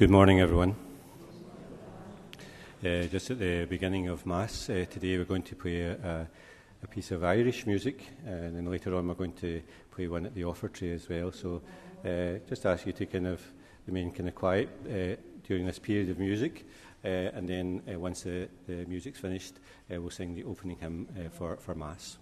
Good morning, everyone. Uh, just at the beginning of Mass uh, today, we're going to play a, a, piece of Irish music, uh, and then later on, we're going to play one at the offertory as well. So, uh, just ask you to kind of remain kind of quiet uh, during this period of music, uh, and then once the, the, music's finished, we'll sing the opening hymn for, for Mass.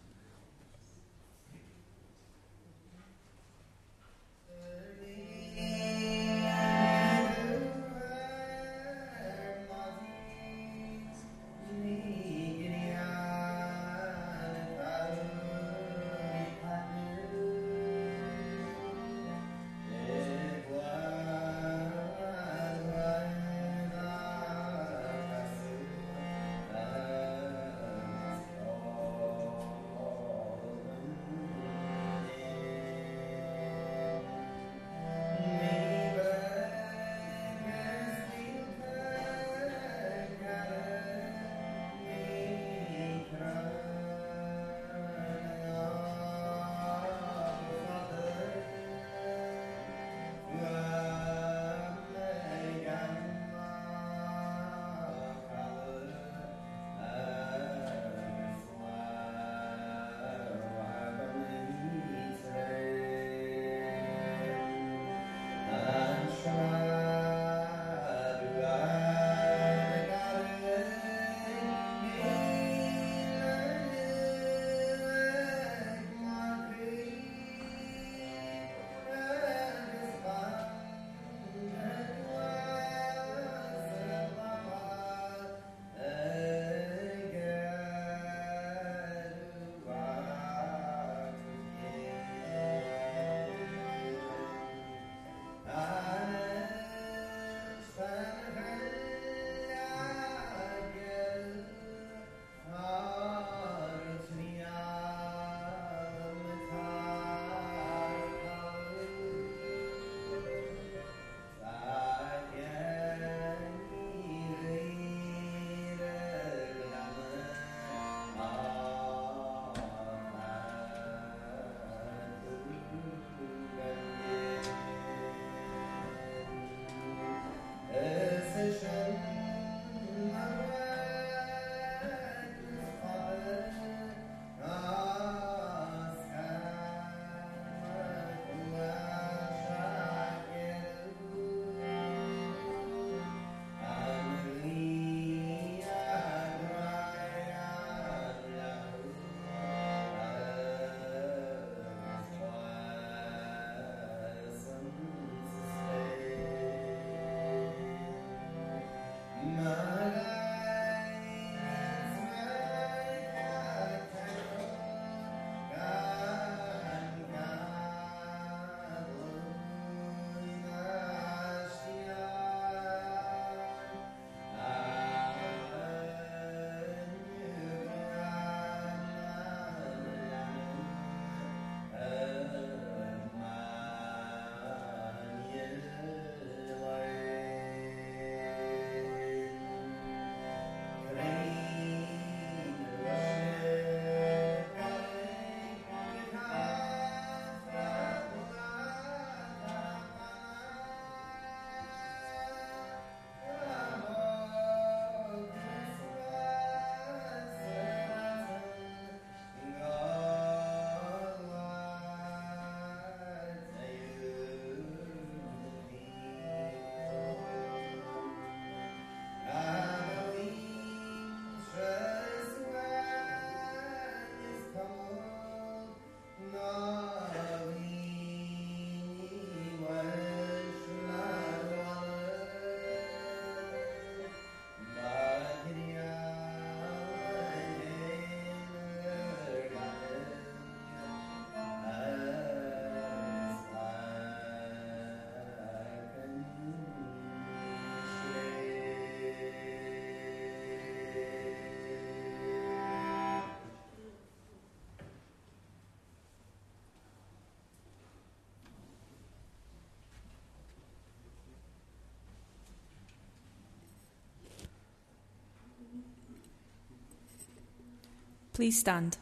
Please stand.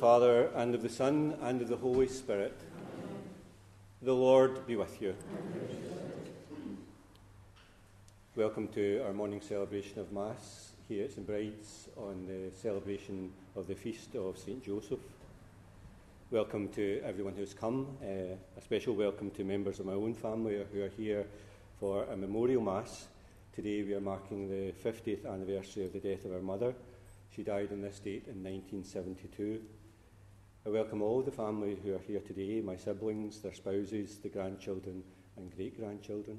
Father, and of the Son, and of the Holy Spirit. The Lord be with you. Welcome to our morning celebration of Mass here at St Bride's on the celebration of the feast of St Joseph. Welcome to everyone who's come. Uh, a special welcome to members of my own family who are here for a memorial Mass. Today we are marking the 50th anniversary of the death of our mother. She died on this date in 1972. I welcome all the family who are here today my siblings, their spouses, the grandchildren, and great grandchildren.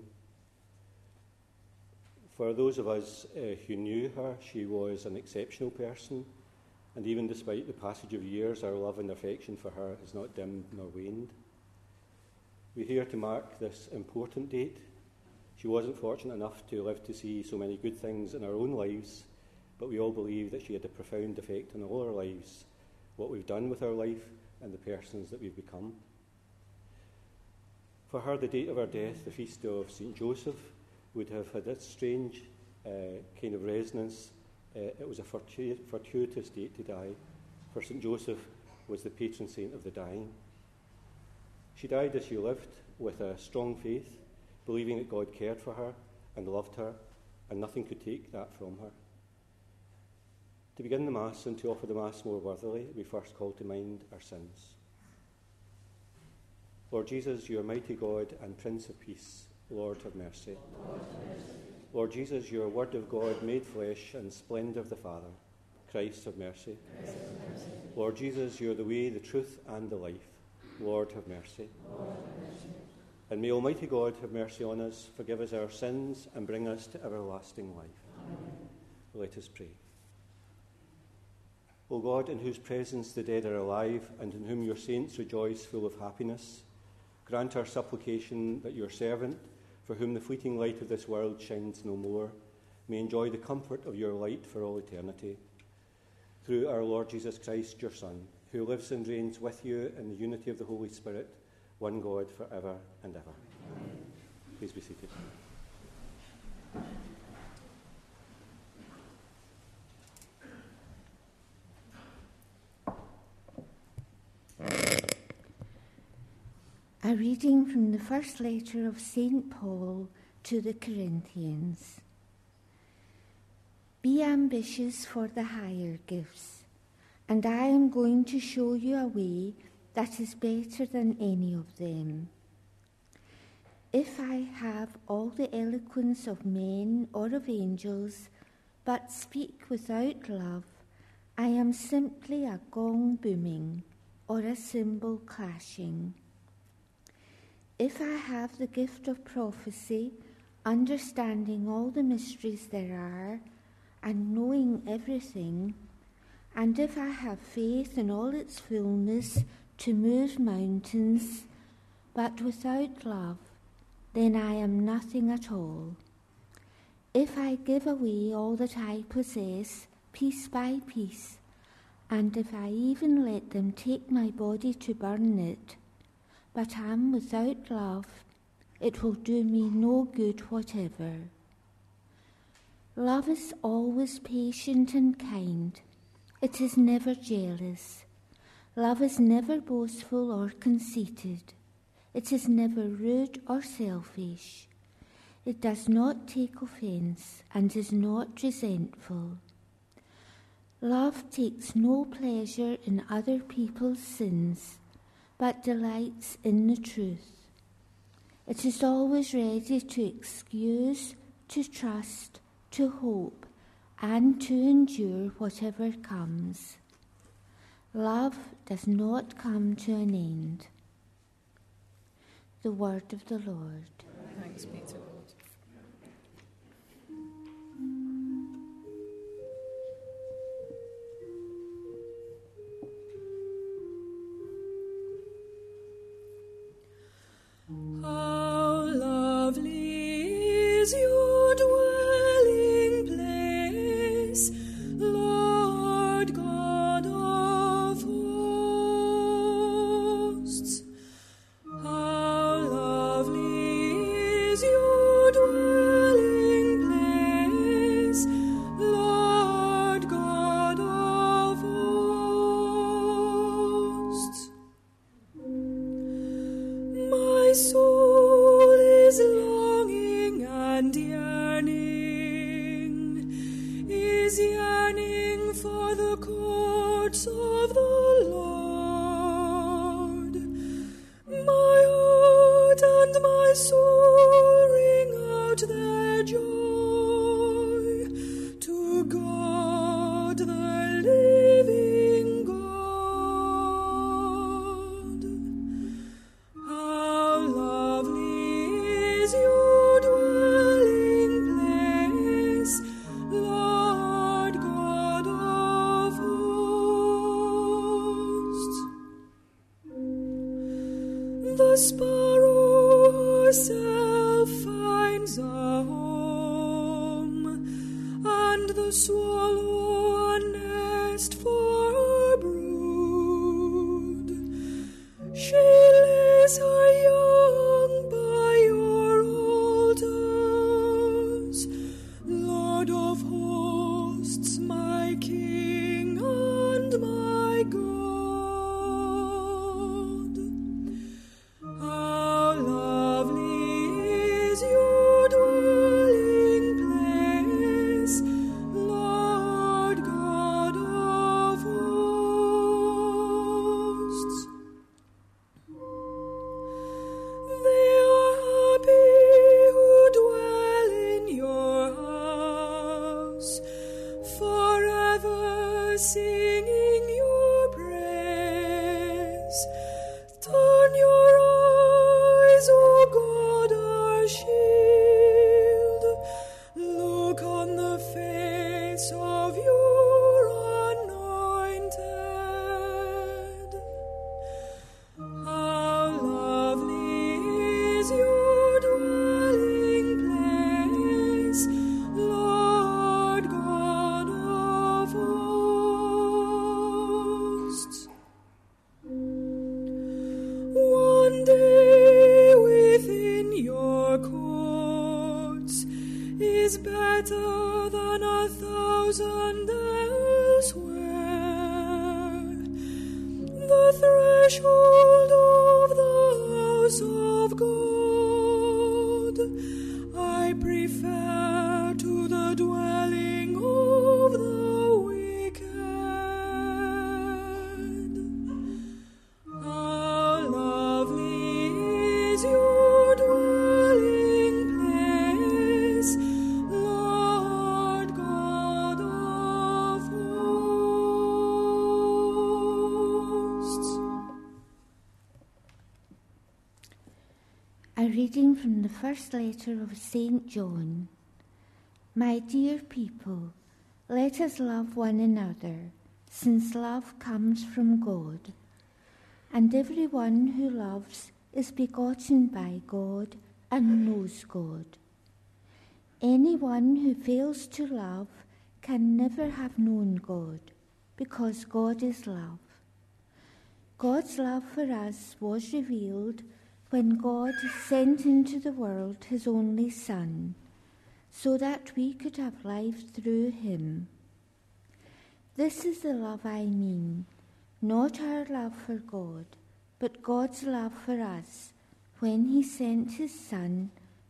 For those of us uh, who knew her, she was an exceptional person, and even despite the passage of years, our love and affection for her has not dimmed nor waned. We're here to mark this important date. She wasn't fortunate enough to live to see so many good things in our own lives, but we all believe that she had a profound effect on all our lives what we've done with our life, and the persons that we've become. For her, the date of her death, the feast of St. Joseph, would have had a strange uh, kind of resonance. Uh, it was a fortuitous date to die, for St. Joseph was the patron saint of the dying. She died as she lived, with a strong faith, believing that God cared for her and loved her, and nothing could take that from her. To begin the Mass and to offer the Mass more worthily, we first call to mind our sins. Lord Jesus, you are mighty God and Prince of Peace. Lord, have mercy. Lord, have mercy. Lord Jesus, you are Word of God made flesh and splendour of the Father. Christ, have mercy. Christ, have mercy. Lord Jesus, you are the way, the truth, and the life. Lord, have mercy. Lord, have mercy. And may Almighty God have mercy on us, forgive us our sins, and bring us to everlasting life. Amen. Let us pray. O God, in whose presence the dead are alive, and in whom your saints rejoice full of happiness, grant our supplication that your servant, for whom the fleeting light of this world shines no more, may enjoy the comfort of your light for all eternity. Through our Lord Jesus Christ, your Son, who lives and reigns with you in the unity of the Holy Spirit, one God for ever and ever. Please be seated. A reading from the first letter of St. Paul to the Corinthians. Be ambitious for the higher gifts, and I am going to show you a way that is better than any of them. If I have all the eloquence of men or of angels, but speak without love, I am simply a gong booming or a cymbal clashing. If I have the gift of prophecy, understanding all the mysteries there are, and knowing everything, and if I have faith in all its fullness to move mountains, but without love, then I am nothing at all. If I give away all that I possess, piece by piece, and if I even let them take my body to burn it, but am without love, it will do me no good whatever. Love is always patient and kind. It is never jealous. Love is never boastful or conceited. It is never rude or selfish. It does not take offence and is not resentful. Love takes no pleasure in other people's sins but delights in the truth. It is always ready to excuse, to trust, to hope, and to endure whatever comes. Love does not come to an end. The word of the Lord. Thanks. Oh. Reading from the first letter of St. John. My dear people, let us love one another, since love comes from God. And everyone who loves is begotten by God and knows God. Anyone who fails to love can never have known God, because God is love. God's love for us was revealed when God sent into the world his only Son, so that we could have life through him. This is the love I mean, not our love for God, but God's love for us when he sent his Son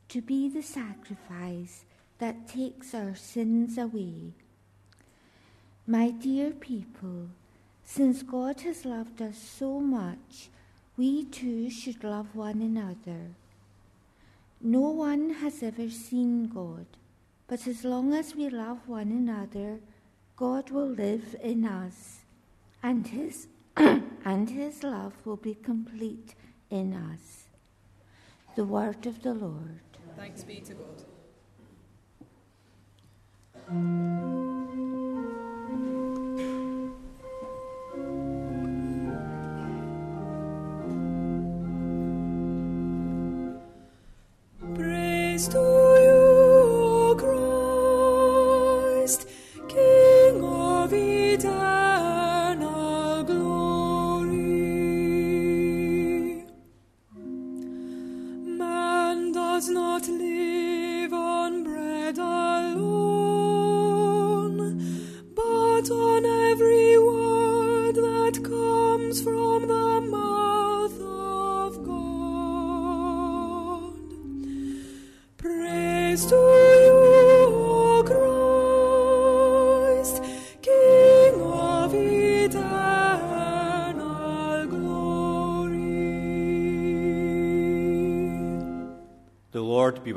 to be the sacrifice that takes our sins away. My dear people, since God has loved us so much, we too should love one another. No one has ever seen God, but as long as we love one another, God will live in us, and his, and his love will be complete in us. The word of the Lord. Thanks be to God. From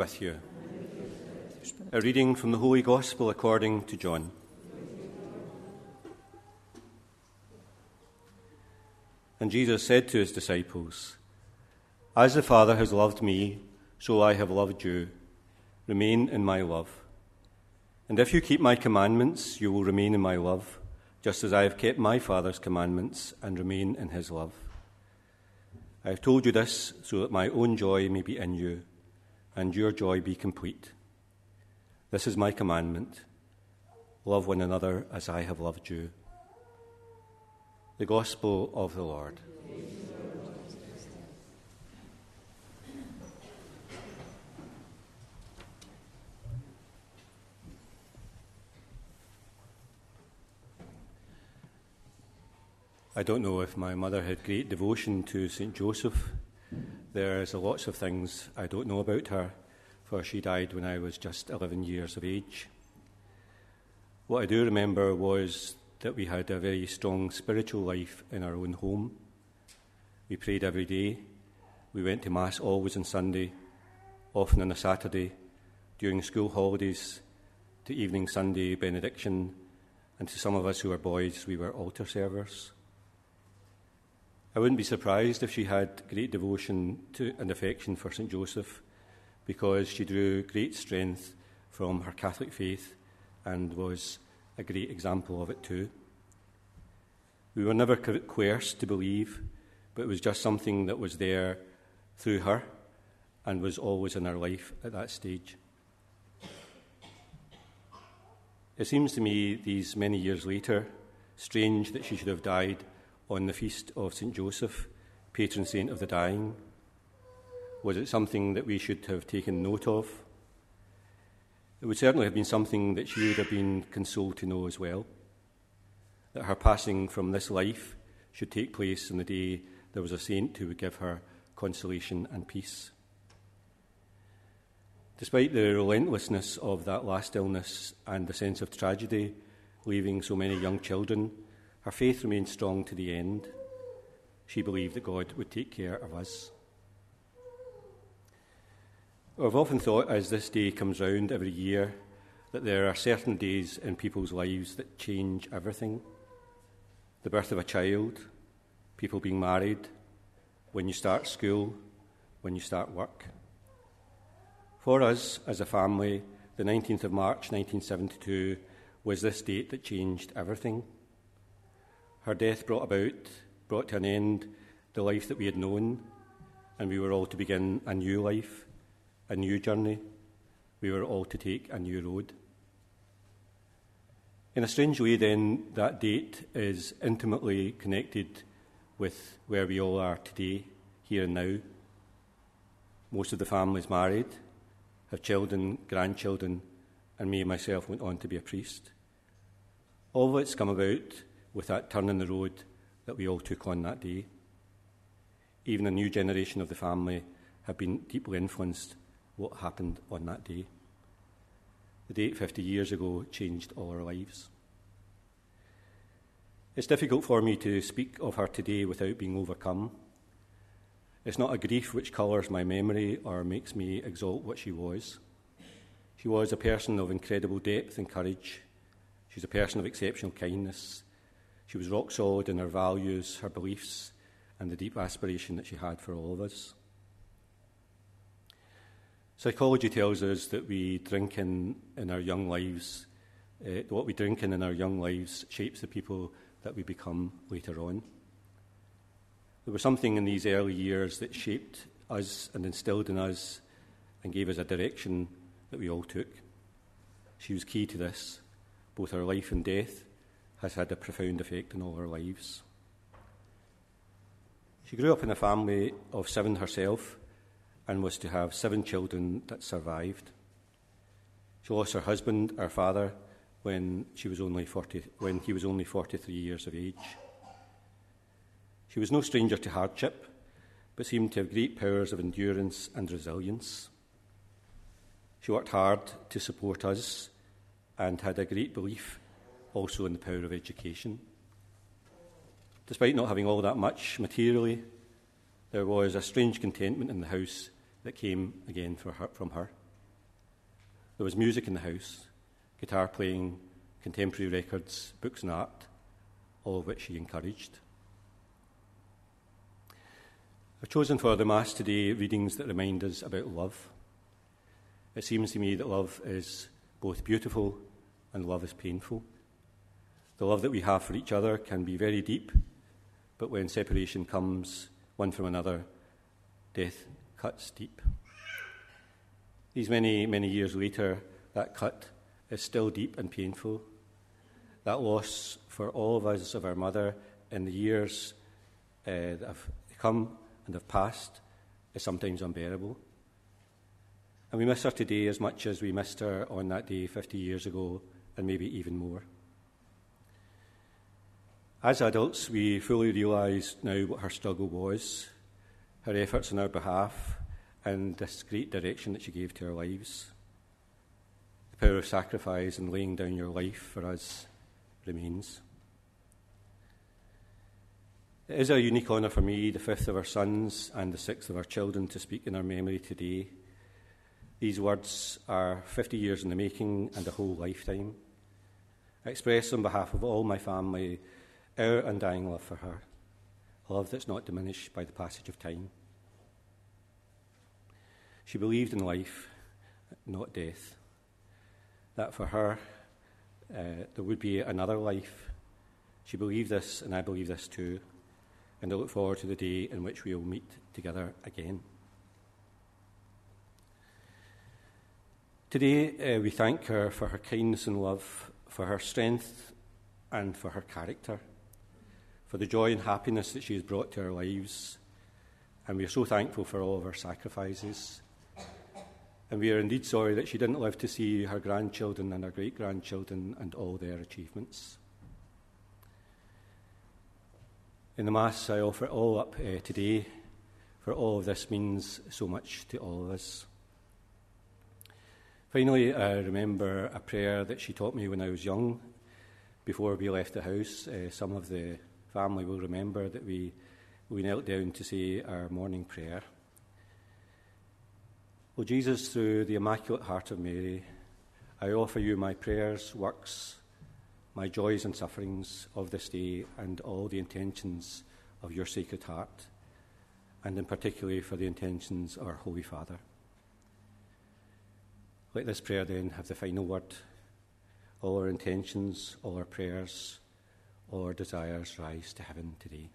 with you. A reading from the Holy Gospel according to John. And Jesus said to his disciples, As the Father has loved me, so I have loved you. Remain in my love. And if you keep my commandments, you will remain in my love, just as I have kept my Father's commandments and remain in his love. I have told you this so that my own joy may be in you, and your joy be complete. This is my commandment love one another as I have loved you. The Gospel of the Lord. I don't know if my mother had great devotion to St. Joseph. There's lots of things I don't know about her, for she died when I was just 11 years of age. What I do remember was that we had a very strong spiritual life in our own home. We prayed every day. We went to Mass always on Sunday, often on a Saturday, during school holidays, to evening Sunday benediction, and to some of us who were boys, we were altar servers. I wouldn't be surprised if she had great devotion to and affection for St. Joseph, because she drew great strength from her Catholic faith and was a great example of it too. We were never coerced to believe, but it was just something that was there through her and was always in our life at that stage. It seems to me, these many years later, strange that she should have died on the feast of St. Joseph, patron saint of the dying. Was it something that we should have taken note of? It would certainly have been something that she would have been consoled to know as well. That her passing from this life should take place on the day there was a saint who would give her consolation and peace. Despite the relentlessness of that last illness and the sense of tragedy, leaving so many young children, her faith remained strong to the end. She believed that God would take care of us. I've often thought as this day comes round every year that there are certain days in people's lives that change everything. The birth of a child, people being married, when you start school, when you start work. For us as a family, the 19th of March 1972 was this date that changed everything. Her death brought about, brought to an end the life that we had known, and we were all to begin a new life a new journey. We were all to take a new road. In a strange way, then, that date is intimately connected with where we all are today, here and now. Most of the families married, have children, grandchildren, and me myself went on to be a priest. All of it's come about with that turn in the road that we all took on that day. Even a new generation of the family have been deeply influenced what happened on that day. The date 50 years ago changed all our lives. It's difficult for me to speak of her today without being overcome. It's not a grief which colours my memory or makes me exalt what she was. She was a person of incredible depth and courage. She was a person of exceptional kindness. She was rock solid in her values, her beliefs, and the deep aspiration that she had for all of us. Psychology tells us that we drink in, in our young lives, uh, what we drink in in our young lives shapes the people that we become later on. There was something in these early years that shaped us and instilled in us and gave us a direction that we all took. She was key to this. Both her life and death has had a profound effect on all our lives. She grew up in a family of seven herself and was to have seven children that survived. She lost her husband, her father, when, she was only 40, when he was only 43 years of age. She was no stranger to hardship, but seemed to have great powers of endurance and resilience. She worked hard to support us and had a great belief also in the power of education. Despite not having all that much materially, there was a strange contentment in the house that came again her, from her. There was music in the house, guitar playing, contemporary records, books and art, all of which she encouraged. I've chosen for the Mass today readings that remind us about love. It seems to me that love is both beautiful and love is painful. The love that we have for each other can be very deep, but when separation comes, one from another, death cuts deep. These many, many years later, that cut is still deep and painful. That loss for all of us of our mother in the years uh, that have come and have passed is sometimes unbearable. And we miss her today as much as we missed her on that day 50 years ago, and maybe even more. As adults, we fully realise now what her struggle was, her efforts on our behalf, and this great direction that she gave to our lives. The power of sacrifice and laying down your life for us remains. It is a unique honour for me, the fifth of our sons and the sixth of our children, to speak in our memory today. These words are 50 years in the making and a whole lifetime. I express on behalf of all my family our undying love for her, a love that's not diminished by the passage of time. She believed in life, not death. That for her, uh, there would be another life. She believed this, and I believe this too and I look forward to the day in which we will meet together again. Today, uh, we thank her for her kindness and love, for her strength, and for her character, for the joy and happiness that she has brought to our lives. And we are so thankful for all of her sacrifices. And we are indeed sorry that she didn't live to see her grandchildren and her great grandchildren and all their achievements. In the Mass, I offer it all up uh, today, for all of this means so much to all of us. Finally, I remember a prayer that she taught me when I was young, before we left the house. Uh, some of the family will remember that we, we knelt down to say our morning prayer. O Jesus, through the Immaculate Heart of Mary, I offer you my prayers, works, my joys and sufferings of this day and all the intentions of your Sacred Heart, and in particular for the intentions of our Holy Father. Let this prayer then have the final word. All our intentions, all our prayers, our desires rise to heaven today.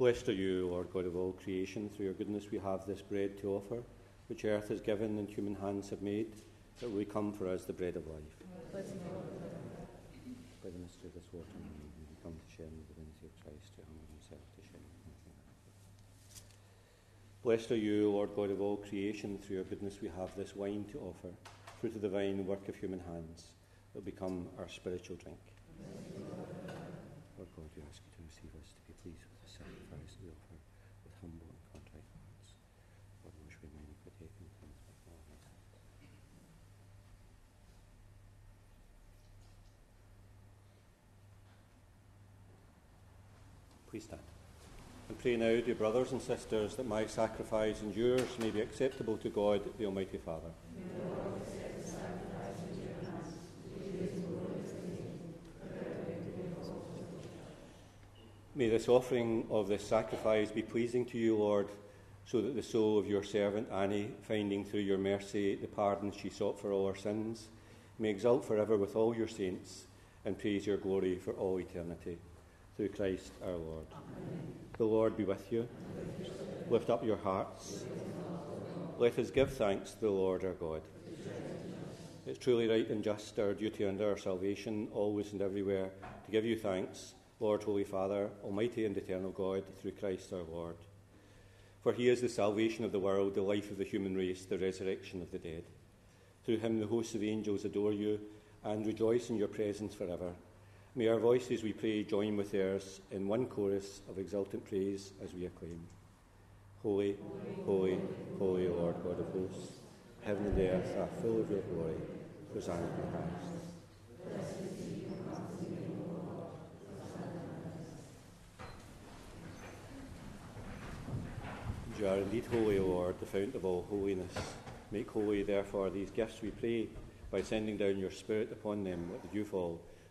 Blessed are you, Lord God of all creation. Through your goodness we have this bread to offer, which earth has given and human hands have made, that will become for us the bread of life. By the mystery of this water, we come to share in the divinity of Christ, to humble himself to share in. Blessed are you, Lord God of all creation. Through your goodness we have this wine to offer, fruit of the vine, work of human hands, that will become our spiritual drink. Lord God, we ask you to receive us, to be pleased with the sacrifice we offer with humble and contrite hearts. Lord, wash away my iniquity and cleanse me from all my sins. Please stand. And pray now, dear brothers and sisters, that my sacrifice and yours may be acceptable to God, the Almighty Father. May this offering of this sacrifice be pleasing to you, Lord, so that the soul of your servant Annie, finding through your mercy the pardon she sought for all her sins, may exult forever with all your saints and praise your glory for all eternity. Through Christ our Lord. Amen. The Lord be with you. Lift up your hearts. Let us give thanks to the Lord our God. It's truly right and just, our duty and our salvation, always and everywhere, to give you thanks Lord, Holy Father, Almighty and Eternal God, through Christ our Lord. For he is the salvation of the world, the life of the human race, the resurrection of the dead. Through him the hosts of angels adore you and rejoice in your presence forever. May our voices, we pray, join with theirs in one chorus of exultant praise as we acclaim. Holy, holy, holy Lord God of hosts, heaven and earth are full of your glory. Hosanna in the highest. You are indeed holy, O Lord, the fount of all holiness. Make holy, therefore, these gifts, we pray, by sending down your Spirit upon them at the dewfall,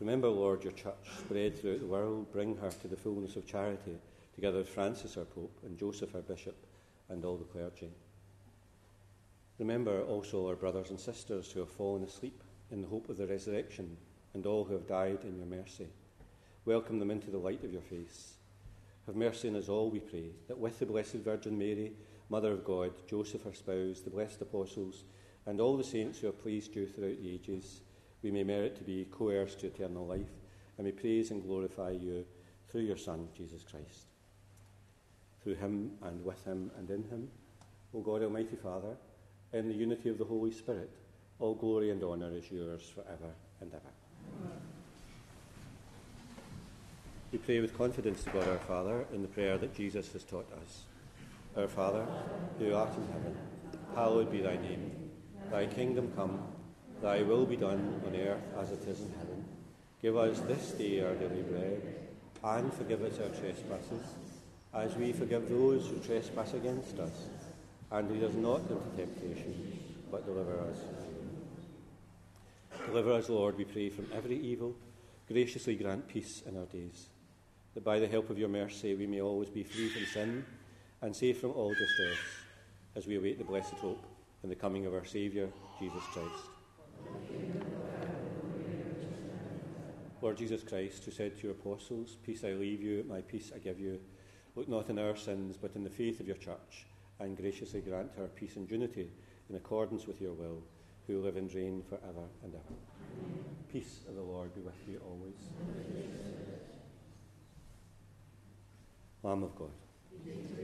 Remember, Lord, your church spread throughout the world. Bring her to the fullness of charity, together with Francis, our Pope, and Joseph, our Bishop, and all the clergy. Remember also our brothers and sisters who have fallen asleep in the hope of the resurrection, and all who have died in your mercy. Welcome them into the light of your face. Have mercy on us all, we pray, that with the Blessed Virgin Mary, Mother of God, Joseph, her spouse, the blessed apostles, and all the saints who have pleased you throughout the ages, we may merit to be co heirs to eternal life, and we praise and glorify you through your Son, Jesus Christ. Through him and with him and in him, O God Almighty Father, in the unity of the Holy Spirit, all glory and honour is yours forever and ever. Amen. We pray with confidence to God our Father in the prayer that Jesus has taught us. Our Father, who art in heaven, hallowed be thy name. Thy kingdom come. Thy will be done on earth as it is in heaven. Give us this day our daily bread, and forgive us our trespasses, as we forgive those who trespass against us. And lead us not into temptation, but deliver us Deliver us, Lord, we pray, from every evil. Graciously grant peace in our days, that by the help of your mercy we may always be free from sin and safe from all distress, as we await the blessed hope and the coming of our Saviour Jesus Christ. Lord Jesus Christ, who said to your apostles, Peace I leave you, my peace I give you, look not in our sins, but in the faith of your church, and graciously grant her peace and unity in accordance with your will, who live and reign for ever and ever. Amen. Peace of the Lord be with you always. Amen. Lamb of God.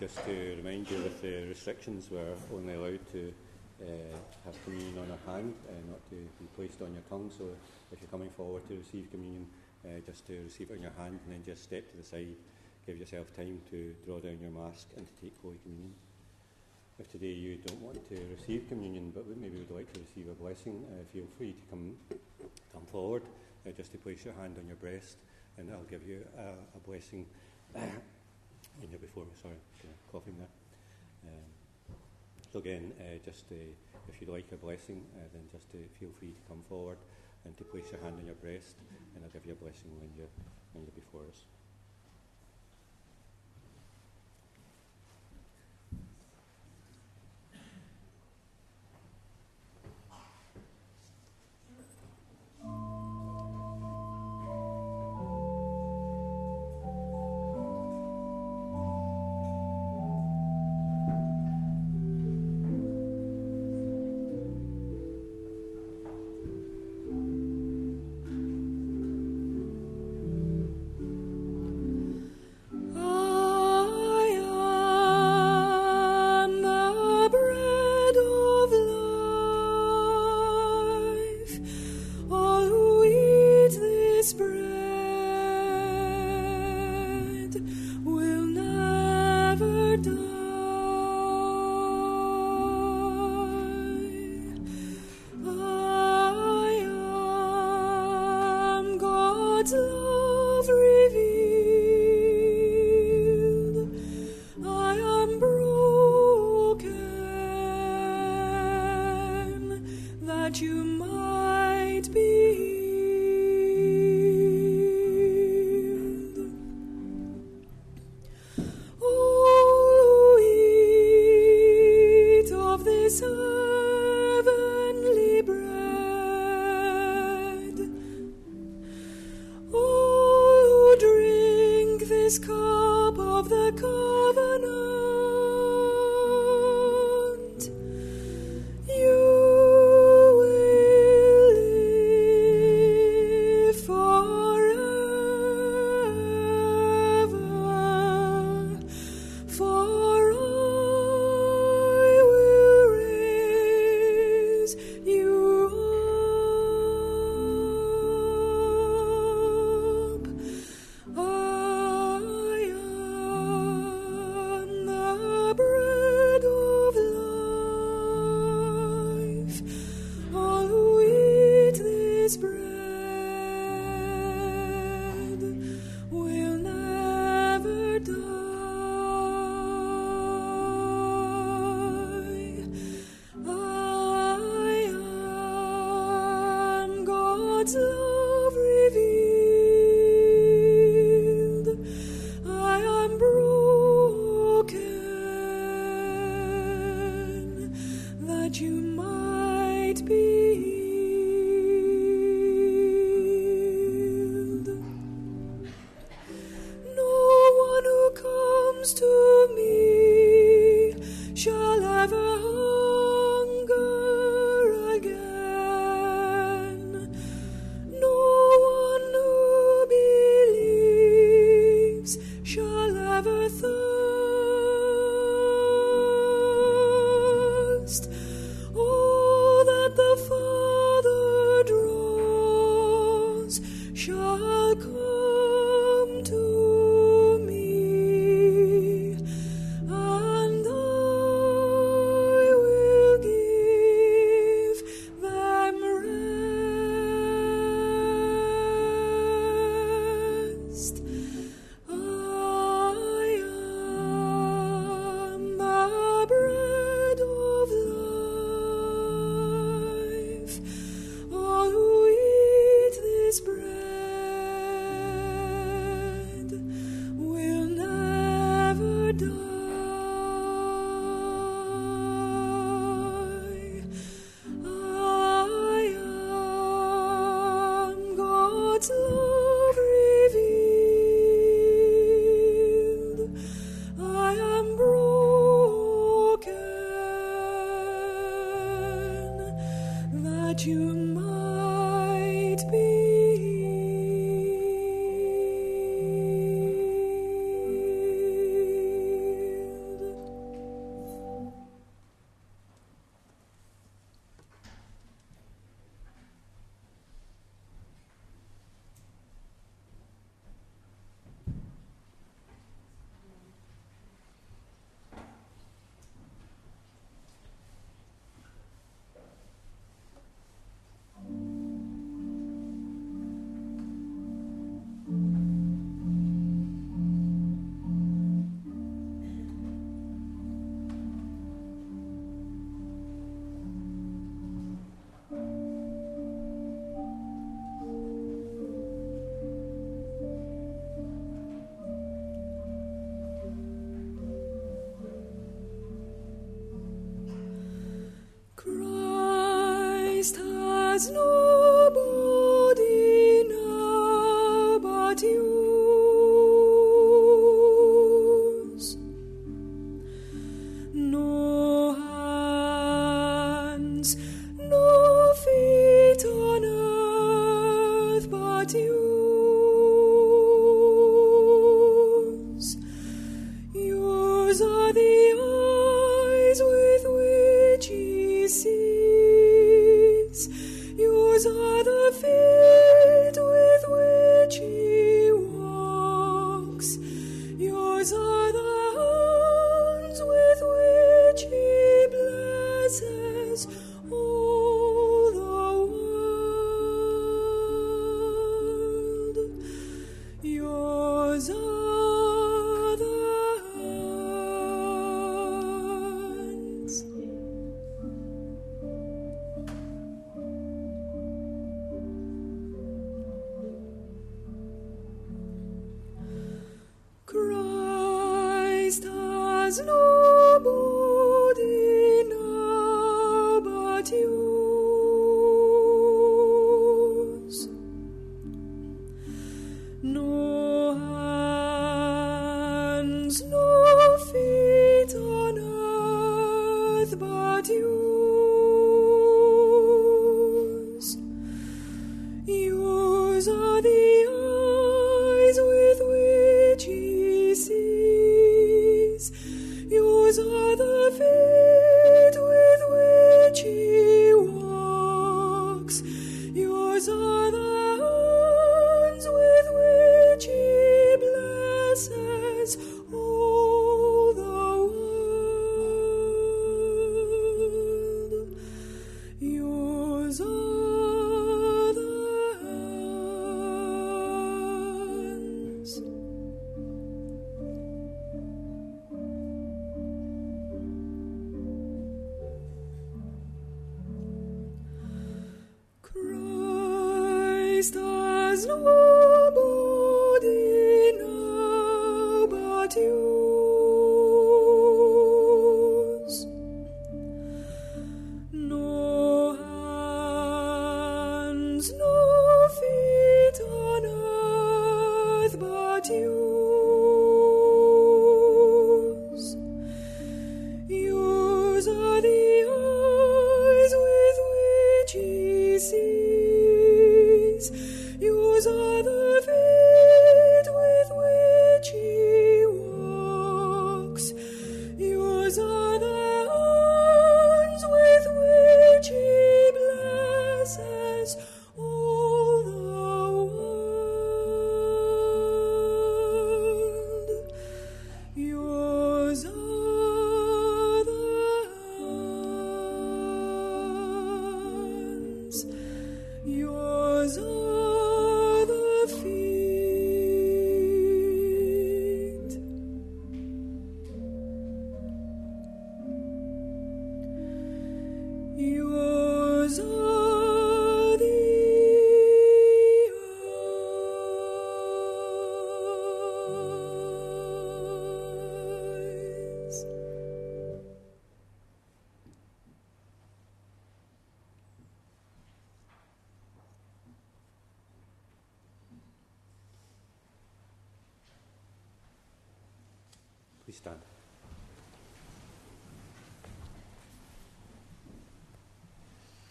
Just to remind you, with the restrictions, we're only allowed to uh, have communion on our hand, uh, not to be placed on your tongue. So if you're coming forward to receive communion, uh, just to receive it in your hand and then just step to the side. Give yourself time to draw down your mask and to take Holy Communion. If today you don't want to receive communion but maybe would like to receive a blessing, uh, feel free to come, come forward uh, just to place your hand on your breast and I'll give you a blessing. in here before me, sorry, coughing there. Um, so again, uh, just uh, if you'd like a blessing, uh, then just uh, feel free to come forward and to place your hand on your breast, and I'll give you a blessing when you're, when you're before us. never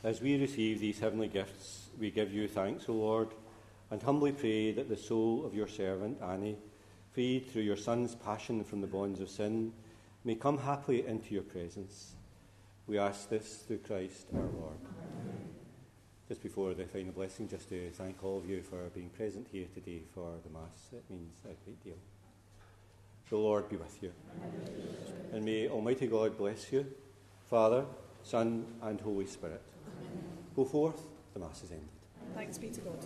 As we receive these heavenly gifts, we give you thanks, O Lord, and humbly pray that the soul of your servant Annie, freed through your Son's passion from the bonds of sin, may come happily into your presence. We ask this through Christ our Lord. Just before the final blessing, just to thank all of you for being present here today for the Mass. It means a great deal. The Lord be with you. And may Almighty God bless you, Father, Son, and Holy Spirit. Go forth, the Mass is ended. Thanks be to God.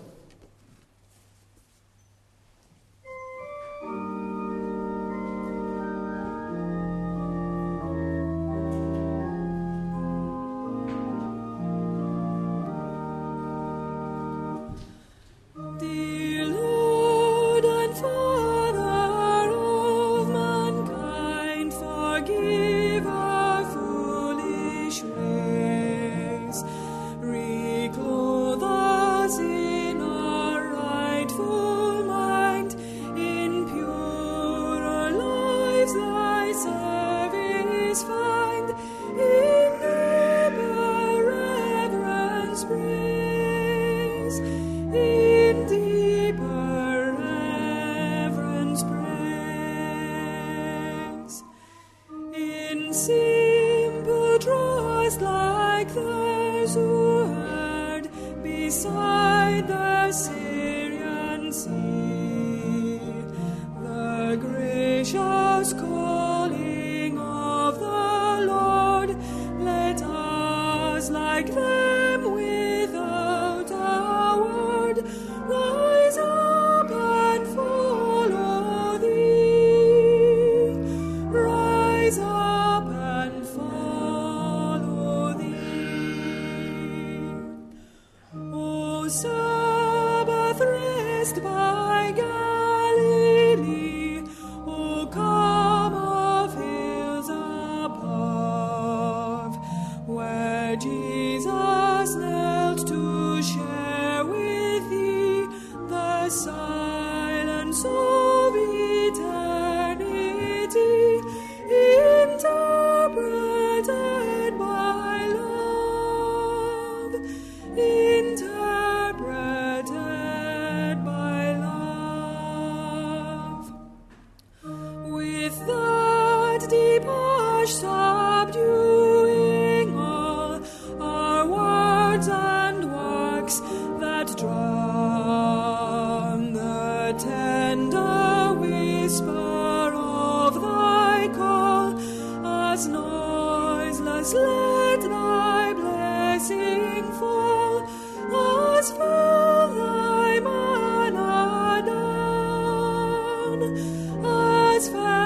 As fell